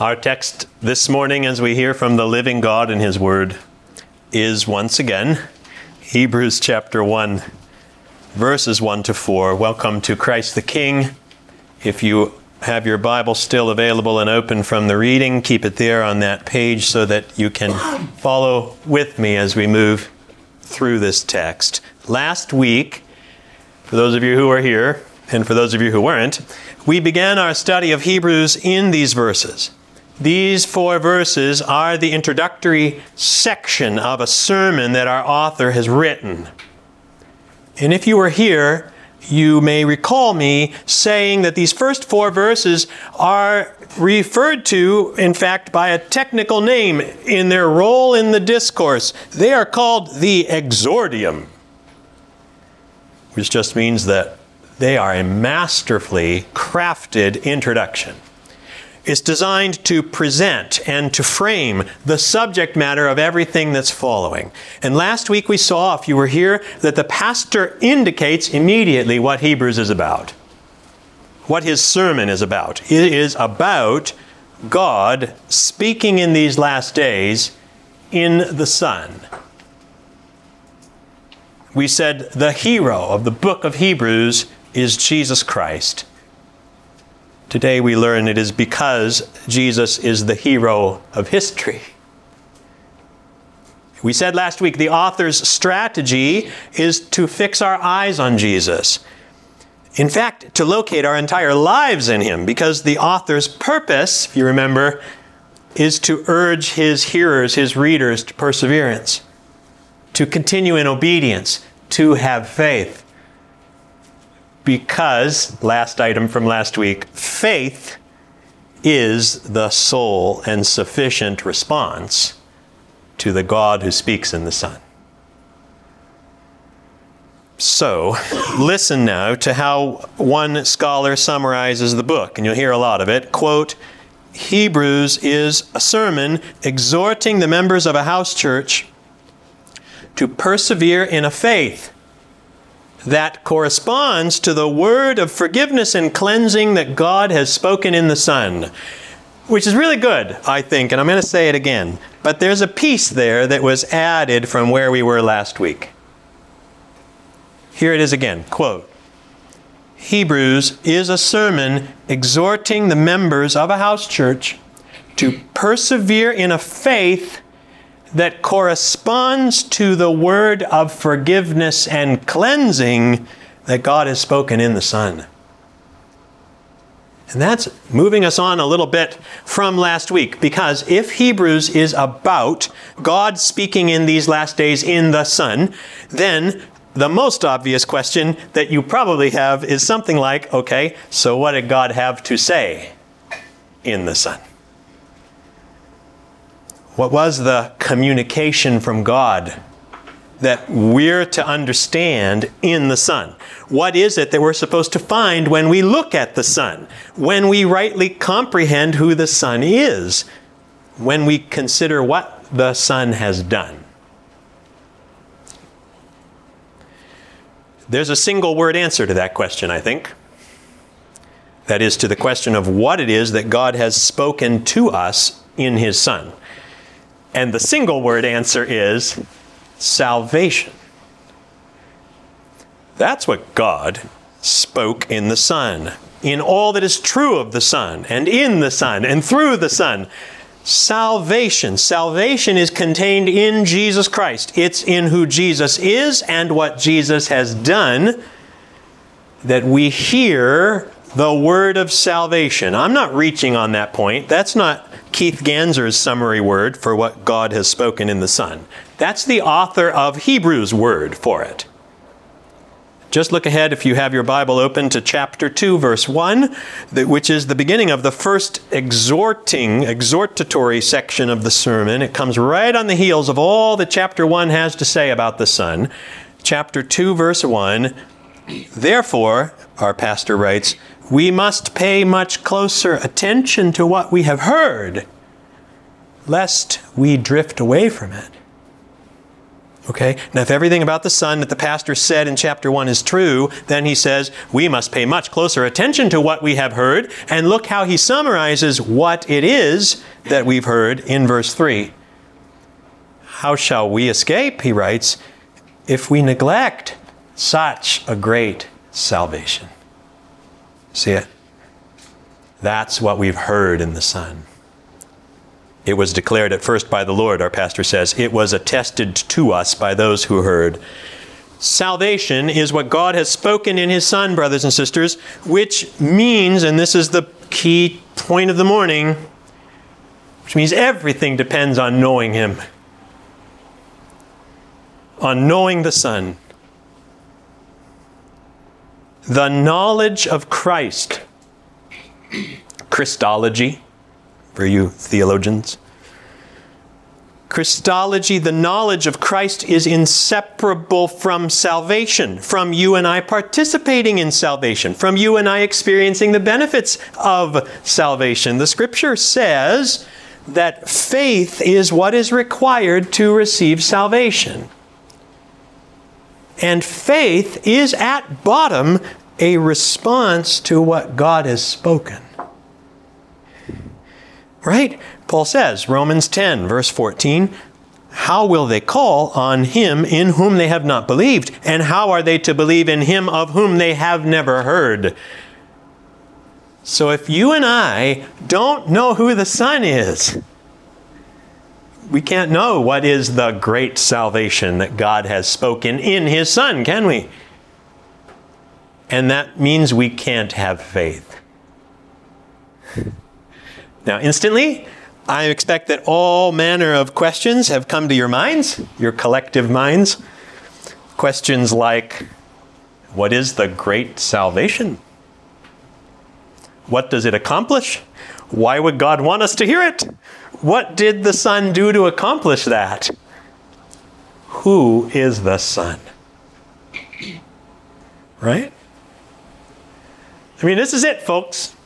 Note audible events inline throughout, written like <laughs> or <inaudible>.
Our text this morning, as we hear from the living God and His Word, is once again Hebrews chapter 1, verses 1 to 4. Welcome to Christ the King. If you have your Bible still available and open from the reading, keep it there on that page so that you can follow with me as we move through this text. Last week, for those of you who are here, and for those of you who weren't, we began our study of Hebrews in these verses. These four verses are the introductory section of a sermon that our author has written. And if you were here, you may recall me saying that these first four verses are referred to, in fact, by a technical name in their role in the discourse. They are called the exordium, which just means that they are a masterfully crafted introduction. It's designed to present and to frame the subject matter of everything that's following. And last week we saw, if you were here, that the pastor indicates immediately what Hebrews is about, what his sermon is about. It is about God speaking in these last days in the Son. We said the hero of the book of Hebrews is Jesus Christ. Today we learn it is because Jesus is the hero of history. We said last week the author's strategy is to fix our eyes on Jesus. In fact, to locate our entire lives in Him, because the author's purpose, if you remember, is to urge his hearers, his readers, to perseverance, to continue in obedience, to have faith because, last item from last week, faith is the sole and sufficient response to the God who speaks in the Son. So, listen now to how one scholar summarizes the book, and you'll hear a lot of it. Quote, Hebrews is a sermon exhorting the members of a house church to persevere in a faith that corresponds to the word of forgiveness and cleansing that God has spoken in the Son. Which is really good, I think, and I'm going to say it again. But there's a piece there that was added from where we were last week. Here it is again quote, Hebrews is a sermon exhorting the members of a house church to persevere in a faith that corresponds to the word of forgiveness and cleansing that God has spoken in the Son. And that's moving us on a little bit from last week because if Hebrews is about God speaking in these last days in the Son, then the most obvious question that you probably have is something like okay, so what did God have to say in the Son? What was the communication from God that we're to understand in the Son? What is it that we're supposed to find when we look at the Son? When we rightly comprehend who the Son is? When we consider what the Son has done? There's a single word answer to that question, I think. That is to the question of what it is that God has spoken to us in His Son. And the single word answer is salvation. That's what God spoke in the Son, in all that is true of the Son, and in the Son, and through the Son. Salvation. Salvation is contained in Jesus Christ. It's in who Jesus is and what Jesus has done that we hear the word of salvation. I'm not reaching on that point. That's not Keith Ganser's summary word for what God has spoken in the Son. That's the author of Hebrews' word for it. Just look ahead, if you have your Bible open, to chapter 2, verse 1, which is the beginning of the first exhorting, exhortatory section of the sermon. It comes right on the heels of all that chapter 1 has to say about the Son. Chapter 2, verse 1 Therefore, our pastor writes, we must pay much closer attention to what we have heard, lest we drift away from it. Okay? Now, if everything about the Son that the pastor said in chapter 1 is true, then he says we must pay much closer attention to what we have heard. And look how he summarizes what it is that we've heard in verse 3. How shall we escape, he writes, if we neglect such a great salvation? See it? That's what we've heard in the Son. It was declared at first by the Lord, our pastor says. It was attested to us by those who heard. Salvation is what God has spoken in His Son, brothers and sisters, which means, and this is the key point of the morning, which means everything depends on knowing Him, on knowing the Son. The knowledge of Christ, Christology, for you theologians. Christology, the knowledge of Christ, is inseparable from salvation, from you and I participating in salvation, from you and I experiencing the benefits of salvation. The scripture says that faith is what is required to receive salvation. And faith is at bottom a response to what God has spoken. Right? Paul says, Romans 10, verse 14, how will they call on him in whom they have not believed? And how are they to believe in him of whom they have never heard? So if you and I don't know who the Son is, we can't know what is the great salvation that God has spoken in his Son, can we? And that means we can't have faith. Now, instantly, I expect that all manner of questions have come to your minds, your collective minds. Questions like What is the great salvation? What does it accomplish? Why would God want us to hear it? What did the Son do to accomplish that? Who is the Son? Right? I mean, this is it, folks.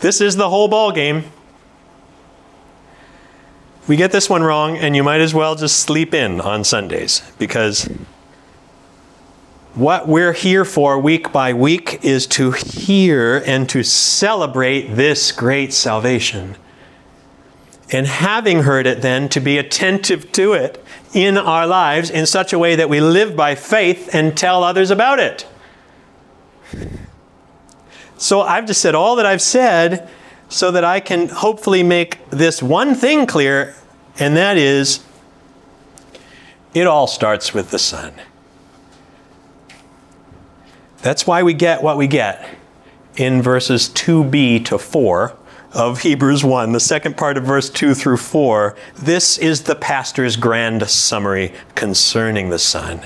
This is the whole ball game. We get this one wrong, and you might as well just sleep in on Sundays because what we're here for week by week is to hear and to celebrate this great salvation. And having heard it, then, to be attentive to it in our lives in such a way that we live by faith and tell others about it. So I've just said all that I've said so that I can hopefully make this one thing clear, and that is it all starts with the Son. That's why we get what we get in verses 2b to 4 of Hebrews 1, the second part of verse 2 through 4. This is the pastor's grand summary concerning the Son.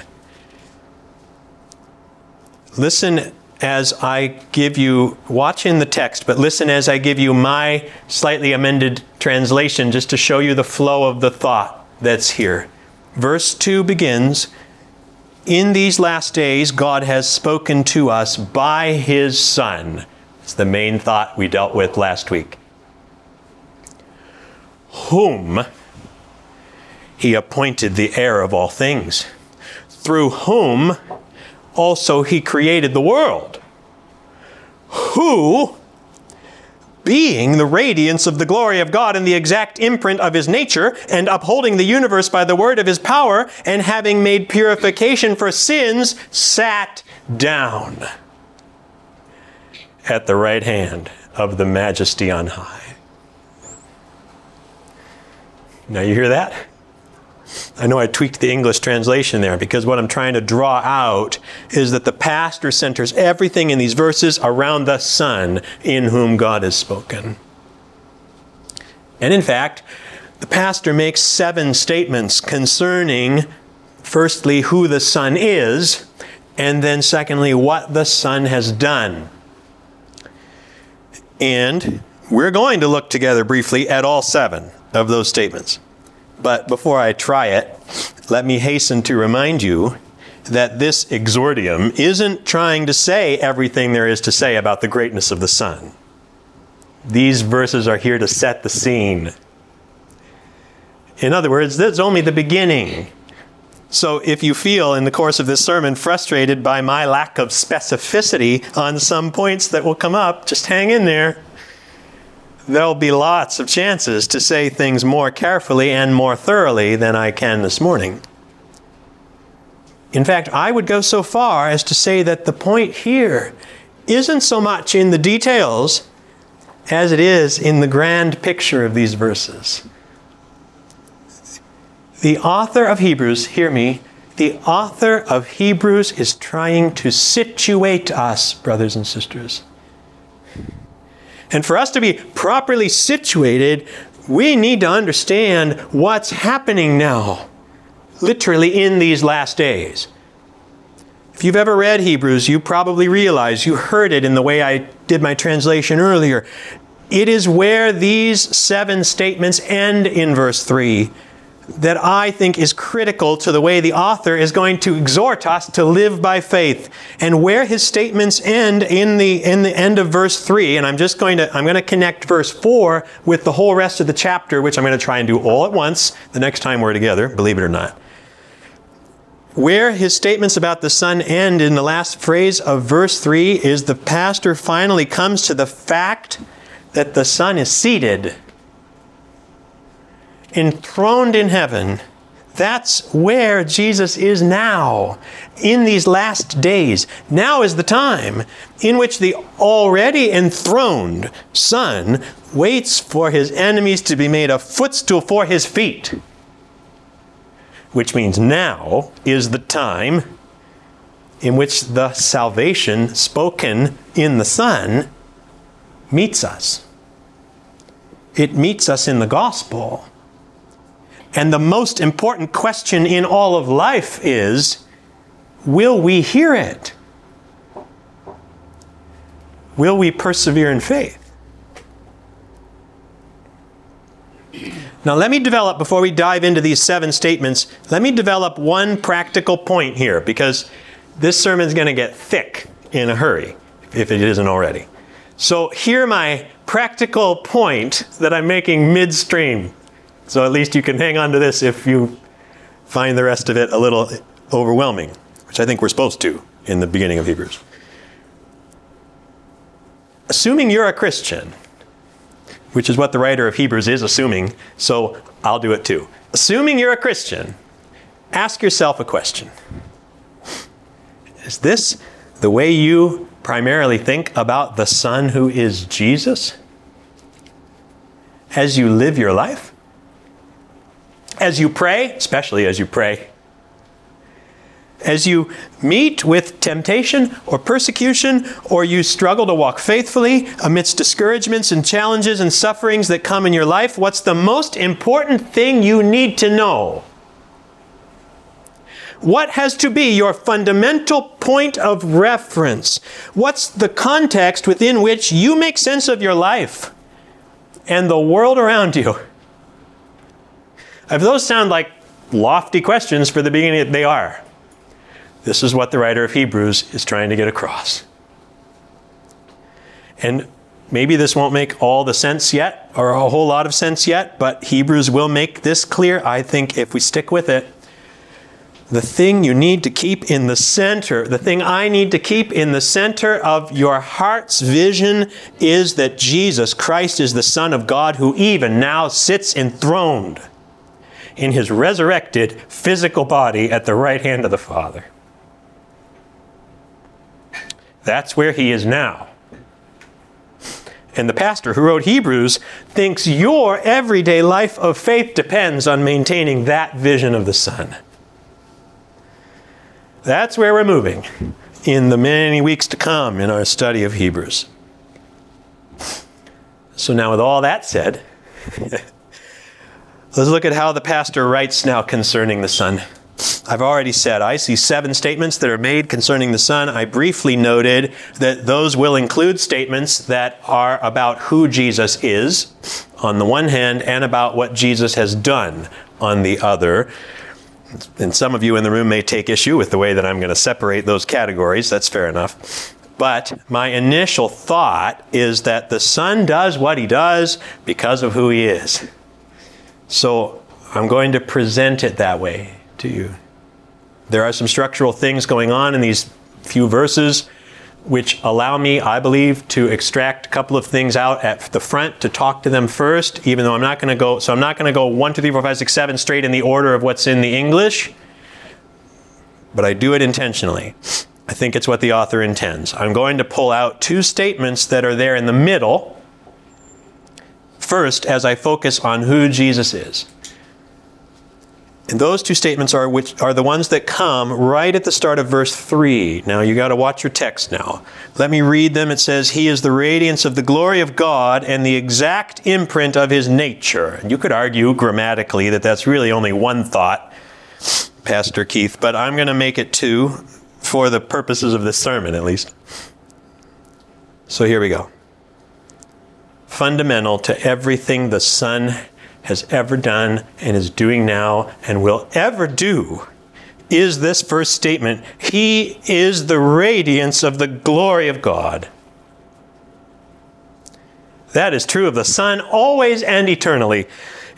Listen as I give you, watch in the text, but listen as I give you my slightly amended translation just to show you the flow of the thought that's here. Verse 2 begins In these last days, God has spoken to us by His Son. It's the main thought we dealt with last week. Whom He appointed the heir of all things, through whom also he created the world, who, being the radiance of the glory of God and the exact imprint of his nature, and upholding the universe by the word of his power, and having made purification for sins, sat down at the right hand of the majesty on high. Now, you hear that? I know I tweaked the English translation there because what I'm trying to draw out is that the pastor centers everything in these verses around the Son in whom God has spoken. And in fact, the pastor makes seven statements concerning, firstly, who the Son is, and then secondly, what the Son has done. And we're going to look together briefly at all seven of those statements. But before I try it, let me hasten to remind you that this exordium isn't trying to say everything there is to say about the greatness of the Son. These verses are here to set the scene. In other words, that's only the beginning. So if you feel in the course of this sermon frustrated by my lack of specificity on some points that will come up, just hang in there. There'll be lots of chances to say things more carefully and more thoroughly than I can this morning. In fact, I would go so far as to say that the point here isn't so much in the details as it is in the grand picture of these verses. The author of Hebrews, hear me, the author of Hebrews is trying to situate us, brothers and sisters. And for us to be properly situated, we need to understand what's happening now, literally in these last days. If you've ever read Hebrews, you probably realize, you heard it in the way I did my translation earlier. It is where these seven statements end in verse 3 that I think is critical to the way the author is going to exhort us to live by faith. And where his statements end in the in the end of verse 3, and I'm just going to I'm going to connect verse 4 with the whole rest of the chapter, which I'm going to try and do all at once the next time we're together, believe it or not. Where his statements about the Son end in the last phrase of verse 3 is the pastor finally comes to the fact that the Son is seated, enthroned in heaven. That's where Jesus is now, in these last days. Now is the time in which the already enthroned Son waits for his enemies to be made a footstool for his feet. Which means now is the time in which the salvation spoken in the Son meets us. It meets us in the gospel. And the most important question in all of life is will we hear it? Will we persevere in faith? Now, let me develop, before we dive into these seven statements, let me develop one practical point here because this sermon is going to get thick in a hurry if it isn't already. So, hear my practical point that I'm making midstream. So, at least you can hang on to this if you find the rest of it a little overwhelming, which I think we're supposed to in the beginning of Hebrews. Assuming you're a Christian, which is what the writer of Hebrews is assuming, so I'll do it too. Assuming you're a Christian, ask yourself a question Is this the way you primarily think about the Son who is Jesus as you live your life? As you pray, especially as you pray, as you meet with temptation or persecution, or you struggle to walk faithfully amidst discouragements and challenges and sufferings that come in your life, what's the most important thing you need to know? What has to be your fundamental point of reference? What's the context within which you make sense of your life and the world around you? If those sound like lofty questions for the beginning, they are. This is what the writer of Hebrews is trying to get across. And maybe this won't make all the sense yet, or a whole lot of sense yet, but Hebrews will make this clear, I think, if we stick with it. The thing you need to keep in the center, the thing I need to keep in the center of your heart's vision is that Jesus Christ is the Son of God who even now sits enthroned in his resurrected physical body at the right hand of the Father. That's where he is now. And the pastor who wrote Hebrews thinks your everyday life of faith depends on maintaining that vision of the Son. That's where we're moving in the many weeks to come in our study of Hebrews. So, now with all that said, <laughs> let's look at how the pastor writes now concerning the Son. I've already said I see seven statements that are made concerning the Son. I briefly noted that those will include statements that are about who Jesus is on the one hand and about what Jesus has done on the other. And some of you in the room may take issue with the way that I'm going to separate those categories. That's fair enough. But my initial thought is that the Son does what he does because of who he is. So I'm going to present it that way to you. There are some structural things going on in these few verses which allow me, I believe, to extract a couple of things out at the front to talk to them first, even though I'm not going to go, so I'm not going to go 1, 2, 3, 4, 5, 6, 7 straight in the order of what's in the English, but I do it intentionally. I think it's what the author intends. I'm going to pull out two statements that are there in the middle. First, as I focus on who Jesus is. And those two statements are which are the ones that come right at the start of verse 3. Now you got to watch your text now. Let me read them. It says, He is the radiance of the glory of God and the exact imprint of his nature. And you could argue grammatically that that's really only one thought, Pastor Keith, but I'm going to make it two for the purposes of this sermon at least. So here we go. Fundamental to everything the Son has ever done and is doing now and will ever do is this first statement He is the radiance of the glory of God. That is true of the Son always and eternally.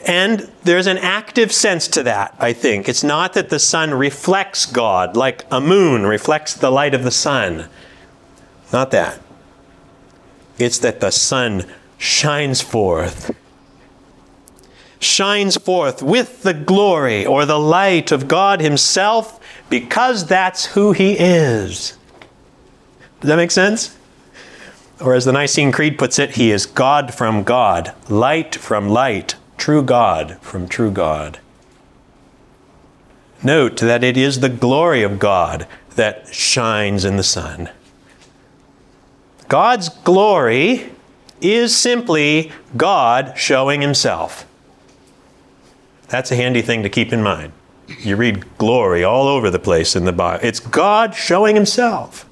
And there's an active sense to that, I think. It's not that the Son reflects God like a moon reflects the light of the sun. Not that. It's that the Son shines forth shines forth with the glory or the light of God Himself because that's who He is. Does that make sense? Or as the Nicene Creed puts it, He is God from God, light from light, true God from true God. Note that it is the glory of God that shines in the Son. God's glory is simply God showing Himself. That's a handy thing to keep in mind. You read glory all over the place in the Bible. It's God showing Himself.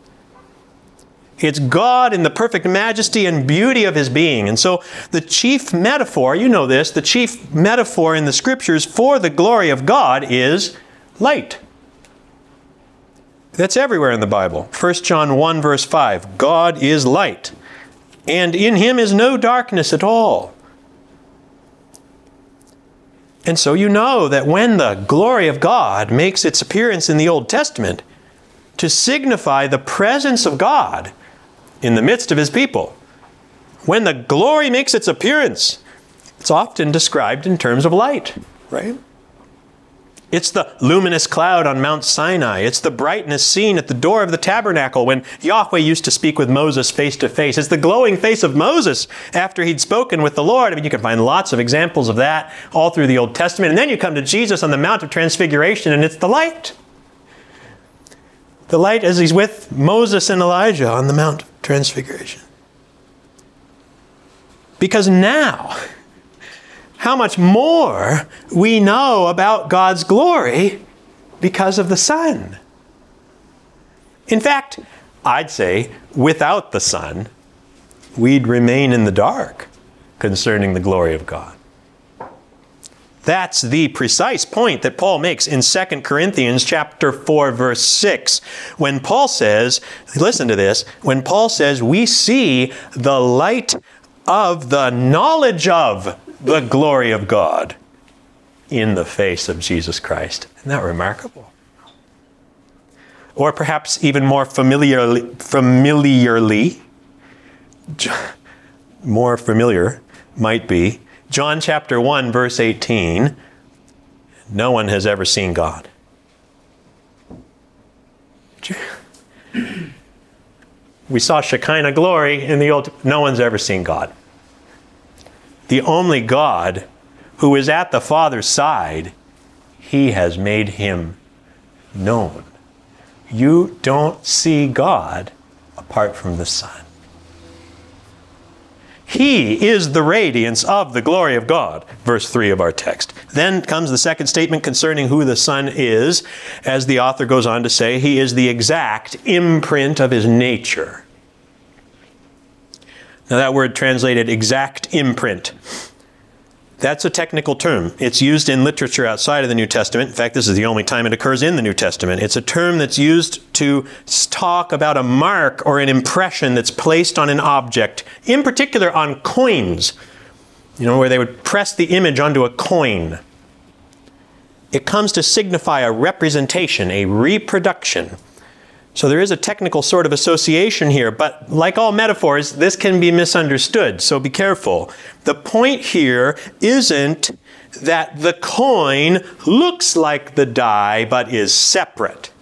It's God in the perfect majesty and beauty of His being. And so, the chief metaphor, you know this, the chief metaphor in the scriptures for the glory of God is light. That's everywhere in the Bible. 1 John 1, verse 5 God is light, and in Him is no darkness at all. And so you know that when the glory of God makes its appearance in the Old Testament to signify the presence of God in the midst of his people, when the glory makes its appearance, it's often described in terms of light, right? It's the luminous cloud on Mount Sinai. It's the brightness seen at the door of the tabernacle when Yahweh used to speak with Moses face to face. It's the glowing face of Moses after he'd spoken with the Lord. I mean, you can find lots of examples of that all through the Old Testament. And then you come to Jesus on the Mount of Transfiguration, and it's the light. The light as he's with Moses and Elijah on the Mount of Transfiguration. Because now, how much more we know about God's glory because of the Son. In fact, I'd say without the Son, we'd remain in the dark concerning the glory of God. That's the precise point that Paul makes in 2 Corinthians chapter 4 verse 6 when Paul says, listen to this, when Paul says we see the light of the knowledge of the glory of God in the face of Jesus Christ. Isn't that remarkable? Or perhaps even more familiarly, familiarly more familiar might be John chapter 1, verse 18 no one has ever seen God. We saw Shekinah glory in the Old. No one's ever seen God the only God who is at the Father's side, he has made him known. You don't see God apart from the Son. He is the radiance of the glory of God, verse 3 of our text. Then comes the second statement concerning who the Son is, as the author goes on to say, He is the exact imprint of His nature. Now, that word translated exact imprint. That's a technical term. It's used in literature outside of the New Testament. In fact, this is the only time it occurs in the New Testament. It's a term that's used to talk about a mark or an impression that's placed on an object, in particular on coins, you know, where they would press the image onto a coin. it comes to signify a representation, a reproduction. So there is a technical sort of association here, but like all metaphors, this can be misunderstood, so be careful. The point here isn't that the coin looks like the die but is separate.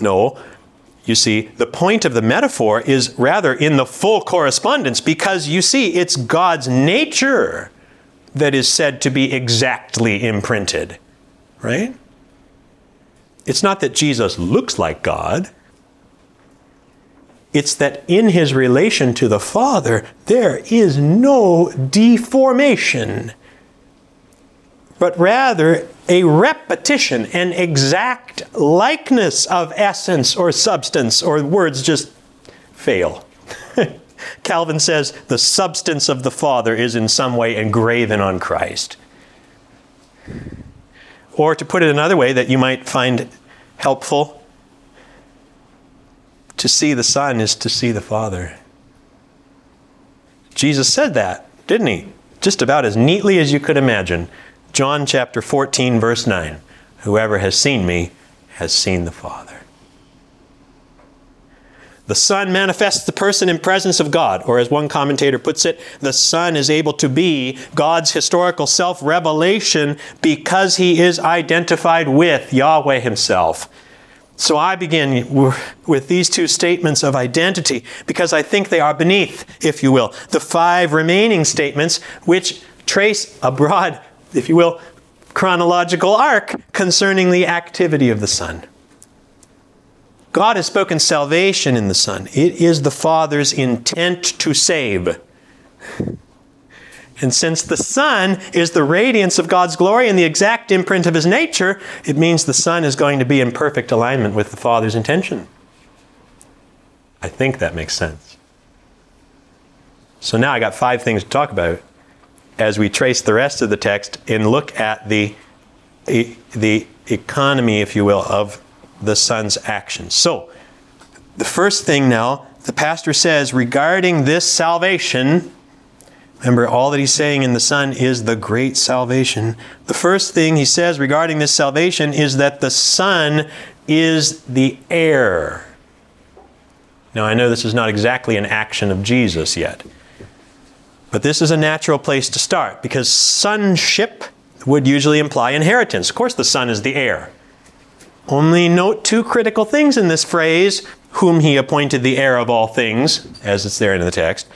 No, you see, the point of the metaphor is rather in the full correspondence because you see, it's God's nature that is said to be exactly imprinted, right? It's not that Jesus looks like God. It's that in his relation to the Father, there is no deformation, but rather a repetition, an exact likeness of essence or substance, or words just fail. <laughs> Calvin says the substance of the Father is in some way engraven on Christ. Or to put it another way that you might find helpful, to see the Son is to see the Father. Jesus said that, didn't he? Just about as neatly as you could imagine. John chapter 14, verse 9 Whoever has seen me has seen the Father. The Son manifests the person in presence of God, or as one commentator puts it, the Son is able to be God's historical self revelation because he is identified with Yahweh himself. So I begin with these two statements of identity because I think they are beneath, if you will, the five remaining statements which trace a broad if you will, chronological arc concerning the activity of the Son. God has spoken salvation in the Son. It is the Father's intent to save. And since the Son is the radiance of God's glory and the exact imprint of His nature, it means the Son is going to be in perfect alignment with the Father's intention. I think that makes sense. So now I got five things to talk about as we trace the rest of the text and look at the, the economy, if you will, of the Son's actions. So, the first thing now, the pastor says regarding this salvation, remember all that he's saying in the Son is the great salvation. The first thing he says regarding this salvation is that the Son is the heir. Now, I know this is not exactly an action of Jesus yet. But this is a natural place to start because sonship would usually imply inheritance. Of course, the son is the heir. Only note two critical things in this phrase whom he appointed the heir of all things, as it's there in the text.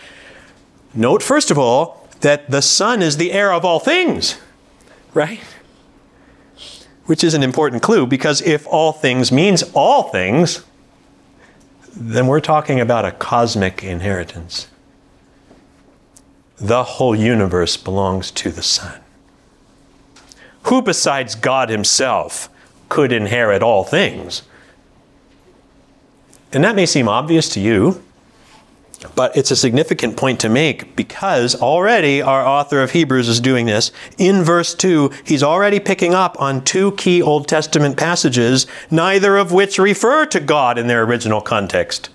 Note, first of all, that the son is the heir of all things, right? Which is an important clue because if all things means all things, then we're talking about a cosmic inheritance the whole universe belongs to the Son. Who besides God Himself could inherit all things? And that may seem obvious to you, but it's a significant point to make because already our author of Hebrews is doing this. In verse 2, he's already picking up on two key Old Testament passages, neither of which refer to God in their original context.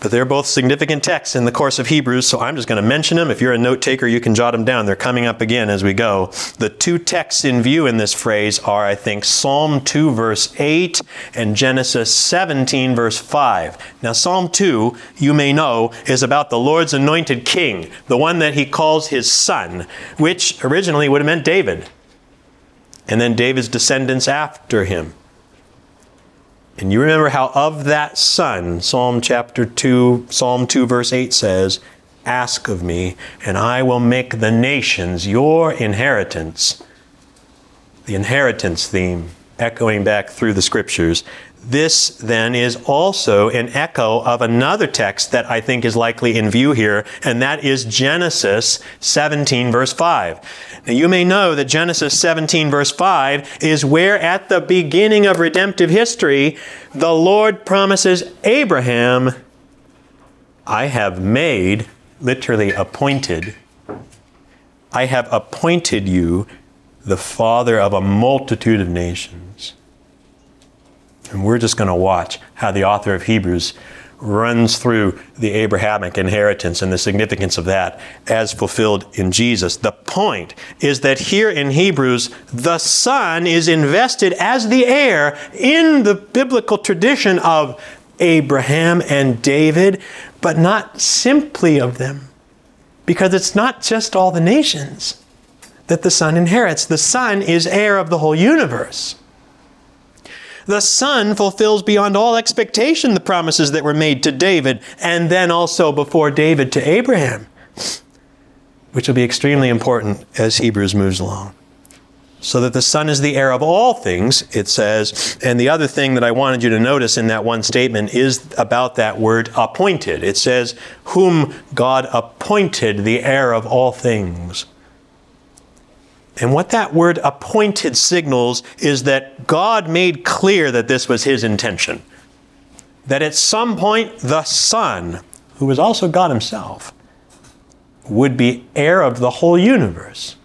But they're both significant texts in the course of Hebrews, so I'm just going to mention them. If you're a note taker, you can jot them down. They're coming up again as we go. The two texts in view in this phrase are, I think, Psalm 2, verse 8, and Genesis 17, verse 5. Now, Psalm 2, you may know, is about the Lord's anointed king, the one that he calls his son, which originally would have meant David, and then David's descendants after him. And you remember how of that son, Psalm chapter 2, Psalm 2, verse 8 says, Ask of me, and I will make the nations your inheritance. The inheritance theme echoing back through the scriptures. This then is also an echo of another text that I think is likely in view here, and that is Genesis 17, verse 5. Now, you may know that Genesis 17, verse 5 is where at the beginning of redemptive history, the Lord promises Abraham, I have made, literally appointed, I have appointed you the father of a multitude of nations. And we're just going to watch how the author of Hebrews runs through the Abrahamic inheritance and the significance of that as fulfilled in Jesus. The point is that here in Hebrews, the Son is invested as the heir in the biblical tradition of Abraham and David, but not simply of them. Because it's not just all the nations that the Son inherits. The Son is heir of the whole universe. The Son fulfills beyond all expectation the promises that were made to David and then also before David to Abraham, which will be extremely important as Hebrews moves along. So that the Son is the heir of all things, it says. And the other thing that I wanted you to notice in that one statement is about that word appointed. It says, Whom God appointed the heir of all things. And what that word appointed signals is that God made clear that this was his intention. That at some point, the Son, who was also God himself, would be heir of the whole universe.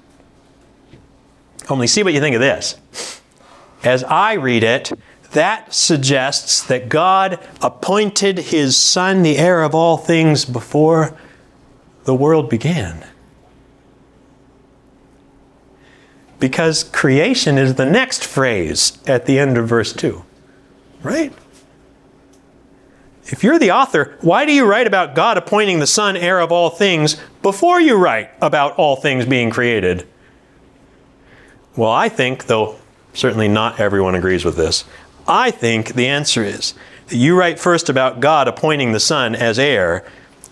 Only see what you think of this. As I read it, that suggests that God appointed his Son the heir of all things before the world began. Because creation is the next phrase at the end of verse 2. Right? If you're the author, why do you write about God appointing the Son heir of all things before you write about all things being created? Well, I think, though certainly not everyone agrees with this, I think the answer is that you write first about God appointing the Son as heir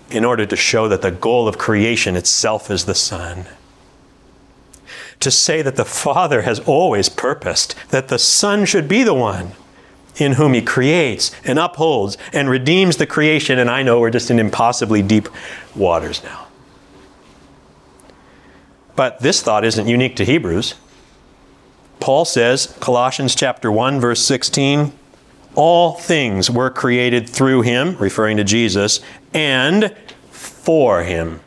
in order to show that the goal of creation itself is the Son to say that the Father has always purposed that the Son should be the one in whom He creates and upholds and redeems the creation. And I know we're just in impossibly deep waters now. But this thought isn't unique to Hebrews. Paul says, Colossians chapter 1 verse 16, all things were created through him, referring to Jesus, and for him,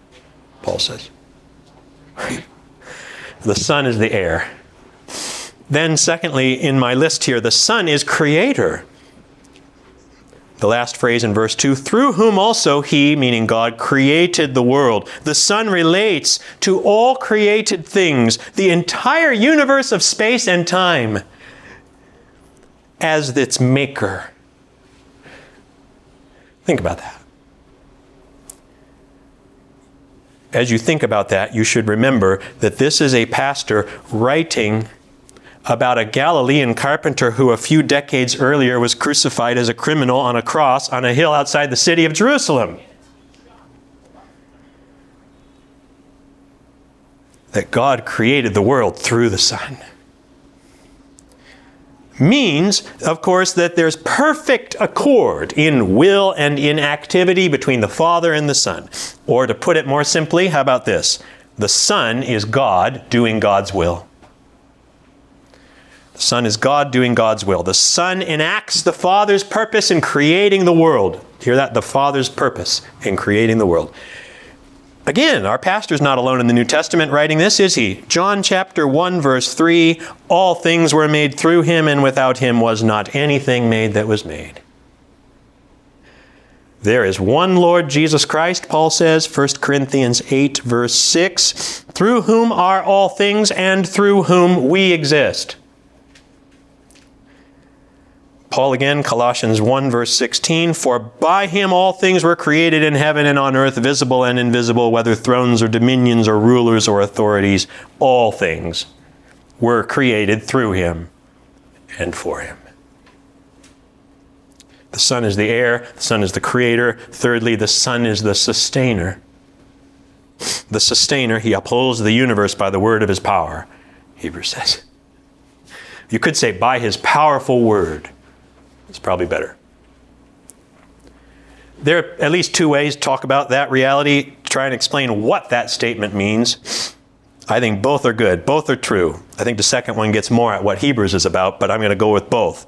Paul says. <laughs> The Son is the heir. Then, secondly, in my list here, the Son is creator. The last phrase in verse 2 through whom also he, meaning God, created the world. The Son relates to all created things, the entire universe of space and time, as its maker. Think about that. As you think about that, you should remember that this is a pastor writing about a Galilean carpenter who a few decades earlier was crucified as a criminal on a cross on a hill outside the city of Jerusalem. That God created the world through the Son means, of course, that there's perfect accord in will and in activity between the Father and the Son. Or to put it more simply, how about this? The Son is God doing God's will. The Son is God doing God's will. The Son enacts the Father's purpose in creating the world. Hear that? The Father's purpose in creating the world. Again, our pastor's not alone in the New Testament writing this, is he? John chapter 1 verse 3, all things were made through him and without him was not anything made that was made. There is one Lord Jesus Christ, Paul says, 1 Corinthians 8 verse 6, through whom are all things and through whom we exist. Paul again, Colossians 1, verse 16 For by him all things were created in heaven and on earth, visible and invisible, whether thrones or dominions or rulers or authorities, all things were created through him and for him. The Son is the heir, the Son is the creator. Thirdly, the Son is the sustainer. The sustainer, he upholds the universe by the word of his power, Hebrews says. You could say, by his powerful word. It's probably better. There are at least two ways to talk about that reality, try and explain what that statement means. I think both are good. Both are true. I think the second one gets more at what Hebrews is about, but I'm going to go with both.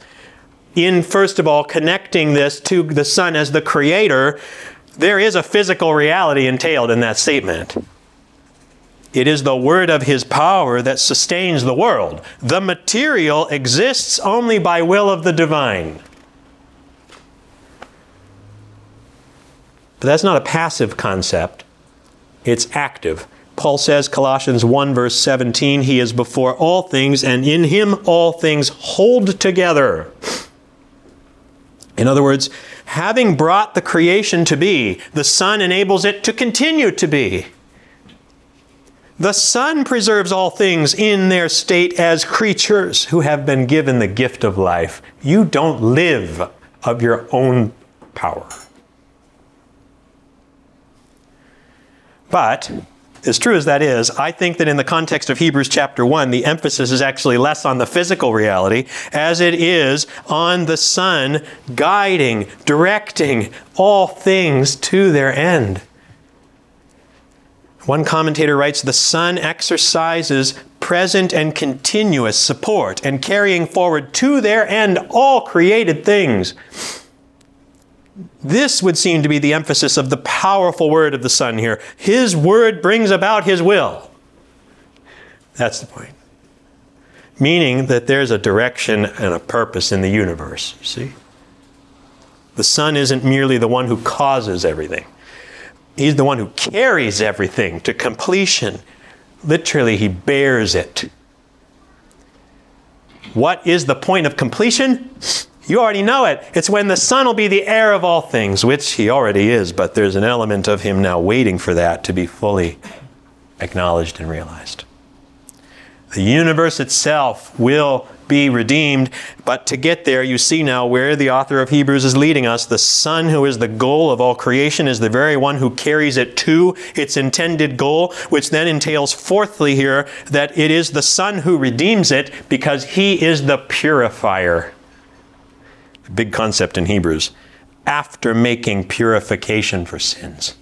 In, first of all, connecting this to the Son as the Creator, there is a physical reality entailed in that statement. It is the word of his power that sustains the world. The material exists only by will of the divine. But that's not a passive concept, it's active. Paul says, Colossians 1, verse 17, He is before all things, and in Him all things hold together. In other words, having brought the creation to be, the Son enables it to continue to be. The Son preserves all things in their state as creatures who have been given the gift of life. You don't live of your own power. But, as true as that is, I think that in the context of Hebrews chapter 1, the emphasis is actually less on the physical reality as it is on the Son guiding, directing all things to their end. One commentator writes The Son exercises present and continuous support and carrying forward to their end all created things. This would seem to be the emphasis of the powerful word of the Son here. His word brings about His will. That's the point. Meaning that there's a direction and a purpose in the universe, you see? The Son isn't merely the one who causes everything, He's the one who carries everything to completion. Literally, He bears it. What is the point of completion? You already know it. It's when the Son will be the heir of all things, which he already is, but there's an element of him now waiting for that to be fully acknowledged and realized. The universe itself will be redeemed, but to get there, you see now where the author of Hebrews is leading us. The Son, who is the goal of all creation, is the very one who carries it to its intended goal, which then entails, fourthly, here, that it is the Son who redeems it because he is the purifier big concept in Hebrews, after making purification for sins.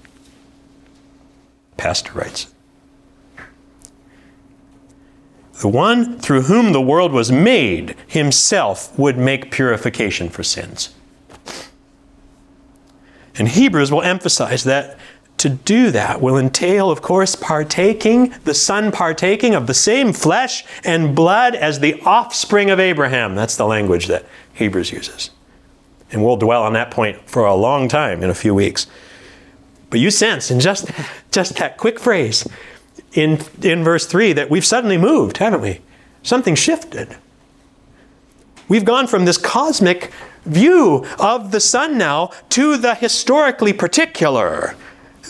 Pastor writes The one through whom the world was made himself would make purification for sins. And Hebrews will emphasize that to do that will entail, of course, partaking, the Son partaking of the same flesh and blood as the offspring of Abraham. That's the language that Hebrews uses. And we'll dwell on that point for a long time in a few weeks. But you sense in just, just that quick phrase in, in verse 3 that we've suddenly moved, haven't we? Something shifted. We've gone from this cosmic view of the Son now to the historically particular,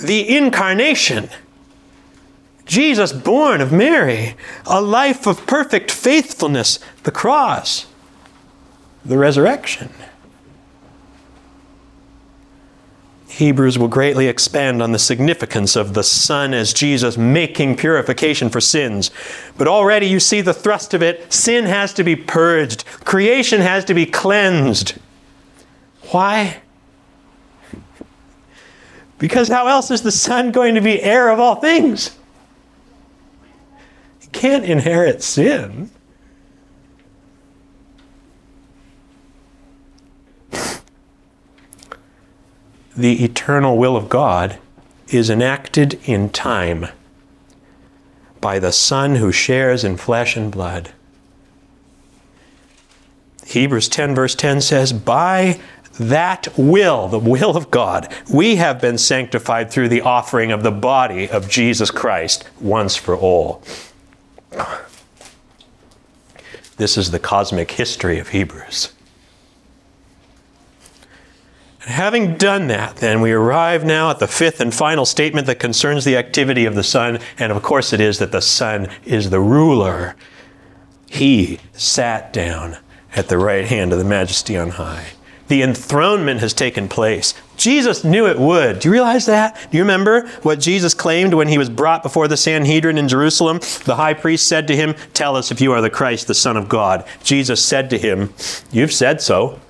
the incarnation. Jesus born of Mary, a life of perfect faithfulness, the cross, the resurrection. Hebrews will greatly expand on the significance of the Son as Jesus making purification for sins. But already you see the thrust of it. Sin has to be purged, creation has to be cleansed. Why? Because how else is the Son going to be heir of all things? He can't inherit sin. The eternal will of God is enacted in time by the Son who shares in flesh and blood. Hebrews 10, verse 10 says, By that will, the will of God, we have been sanctified through the offering of the body of Jesus Christ once for all. This is the cosmic history of Hebrews. Having done that, then we arrive now at the fifth and final statement that concerns the activity of the Son, and of course it is that the Son is the ruler. He sat down at the right hand of the Majesty on high. The enthronement has taken place. Jesus knew it would. Do you realize that? Do you remember what Jesus claimed when he was brought before the Sanhedrin in Jerusalem? The high priest said to him, Tell us if you are the Christ, the Son of God. Jesus said to him, You've said so.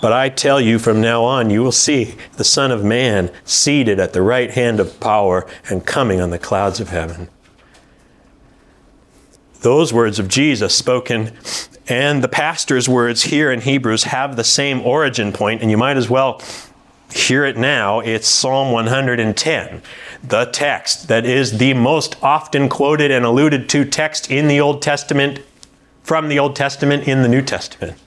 But I tell you, from now on, you will see the Son of Man seated at the right hand of power and coming on the clouds of heaven. Those words of Jesus spoken and the pastor's words here in Hebrews have the same origin point, and you might as well hear it now. It's Psalm 110, the text that is the most often quoted and alluded to text in the Old Testament, from the Old Testament in the New Testament.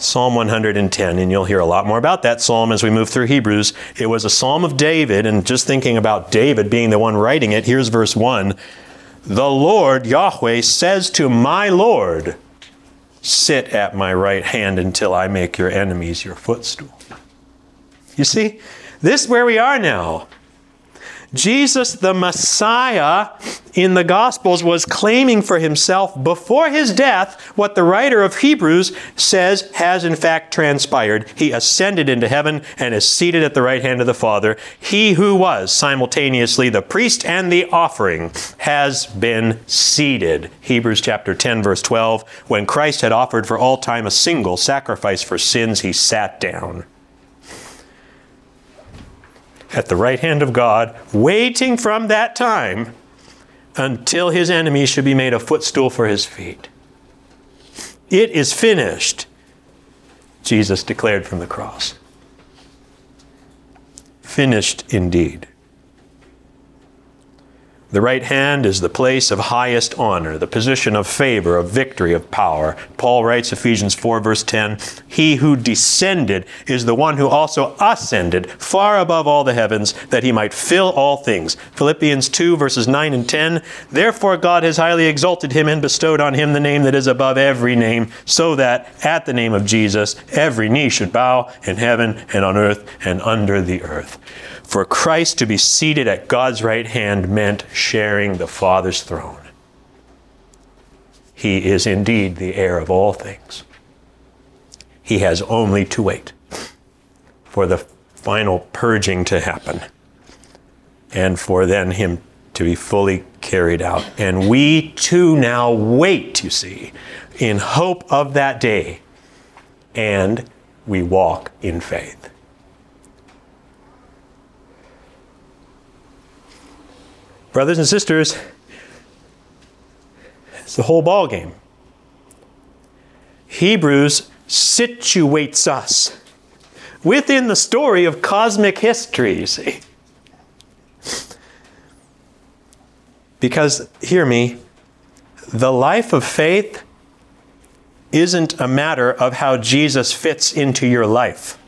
Psalm 110, and you'll hear a lot more about that psalm as we move through Hebrews. It was a psalm of David, and just thinking about David being the one writing it, here's verse 1 The Lord, Yahweh, says to my Lord, Sit at my right hand until I make your enemies your footstool. You see, this is where we are now. Jesus, the Messiah, in the Gospels was claiming for himself before his death what the writer of Hebrews says has in fact transpired. He ascended into heaven and is seated at the right hand of the Father. He who was simultaneously the priest and the offering has been seated. Hebrews chapter 10, verse 12. When Christ had offered for all time a single sacrifice for sins, he sat down at the right hand of God, waiting from that time until his enemies should be made a footstool for his feet. It is finished, Jesus declared from the cross. Finished indeed. The right hand is the place of highest honor, the position of favor, of victory, of power. Paul writes, Ephesians 4, verse 10 He who descended is the one who also ascended far above all the heavens, that he might fill all things. Philippians 2, verses 9 and 10 Therefore God has highly exalted him and bestowed on him the name that is above every name, so that at the name of Jesus every knee should bow in heaven and on earth and under the earth. For Christ to be seated at God's right hand meant sharing the Father's throne. He is indeed the heir of all things. He has only to wait for the final purging to happen and for then him to be fully carried out. And we too now wait, you see, in hope of that day, and we walk in faith. Brothers and sisters, it's the whole ball game. Hebrews situates us within the story of cosmic history, you see. Because, hear me, the life of faith isn't a matter of how Jesus fits into your life.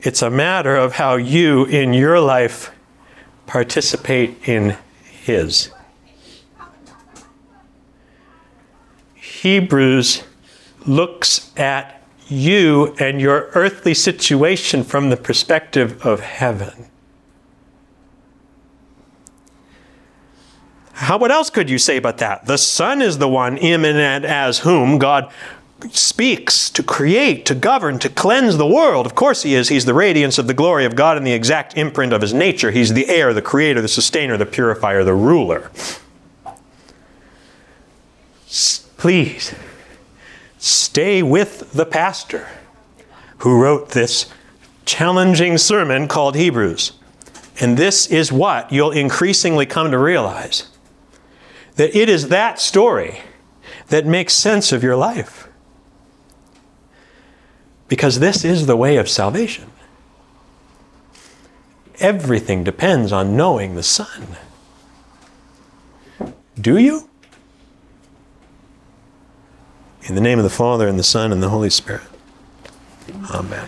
It's a matter of how you, in your life, participate in His. Hebrews looks at you and your earthly situation from the perspective of heaven. How what else could you say but that? The Son is the one and as whom God speaks to create, to govern, to cleanse the world. Of course, He is. He's the radiance of the glory of God and the exact imprint of His nature. He's the heir, the creator, the sustainer, the purifier, the ruler. Please stay with the pastor who wrote this challenging sermon called Hebrews. And this is what you'll increasingly come to realize that it is that story that makes sense of your life because this is the way of salvation. Everything depends on knowing the Son. Do you? In the name of the Father, and the Son, and the Holy Spirit. Amen.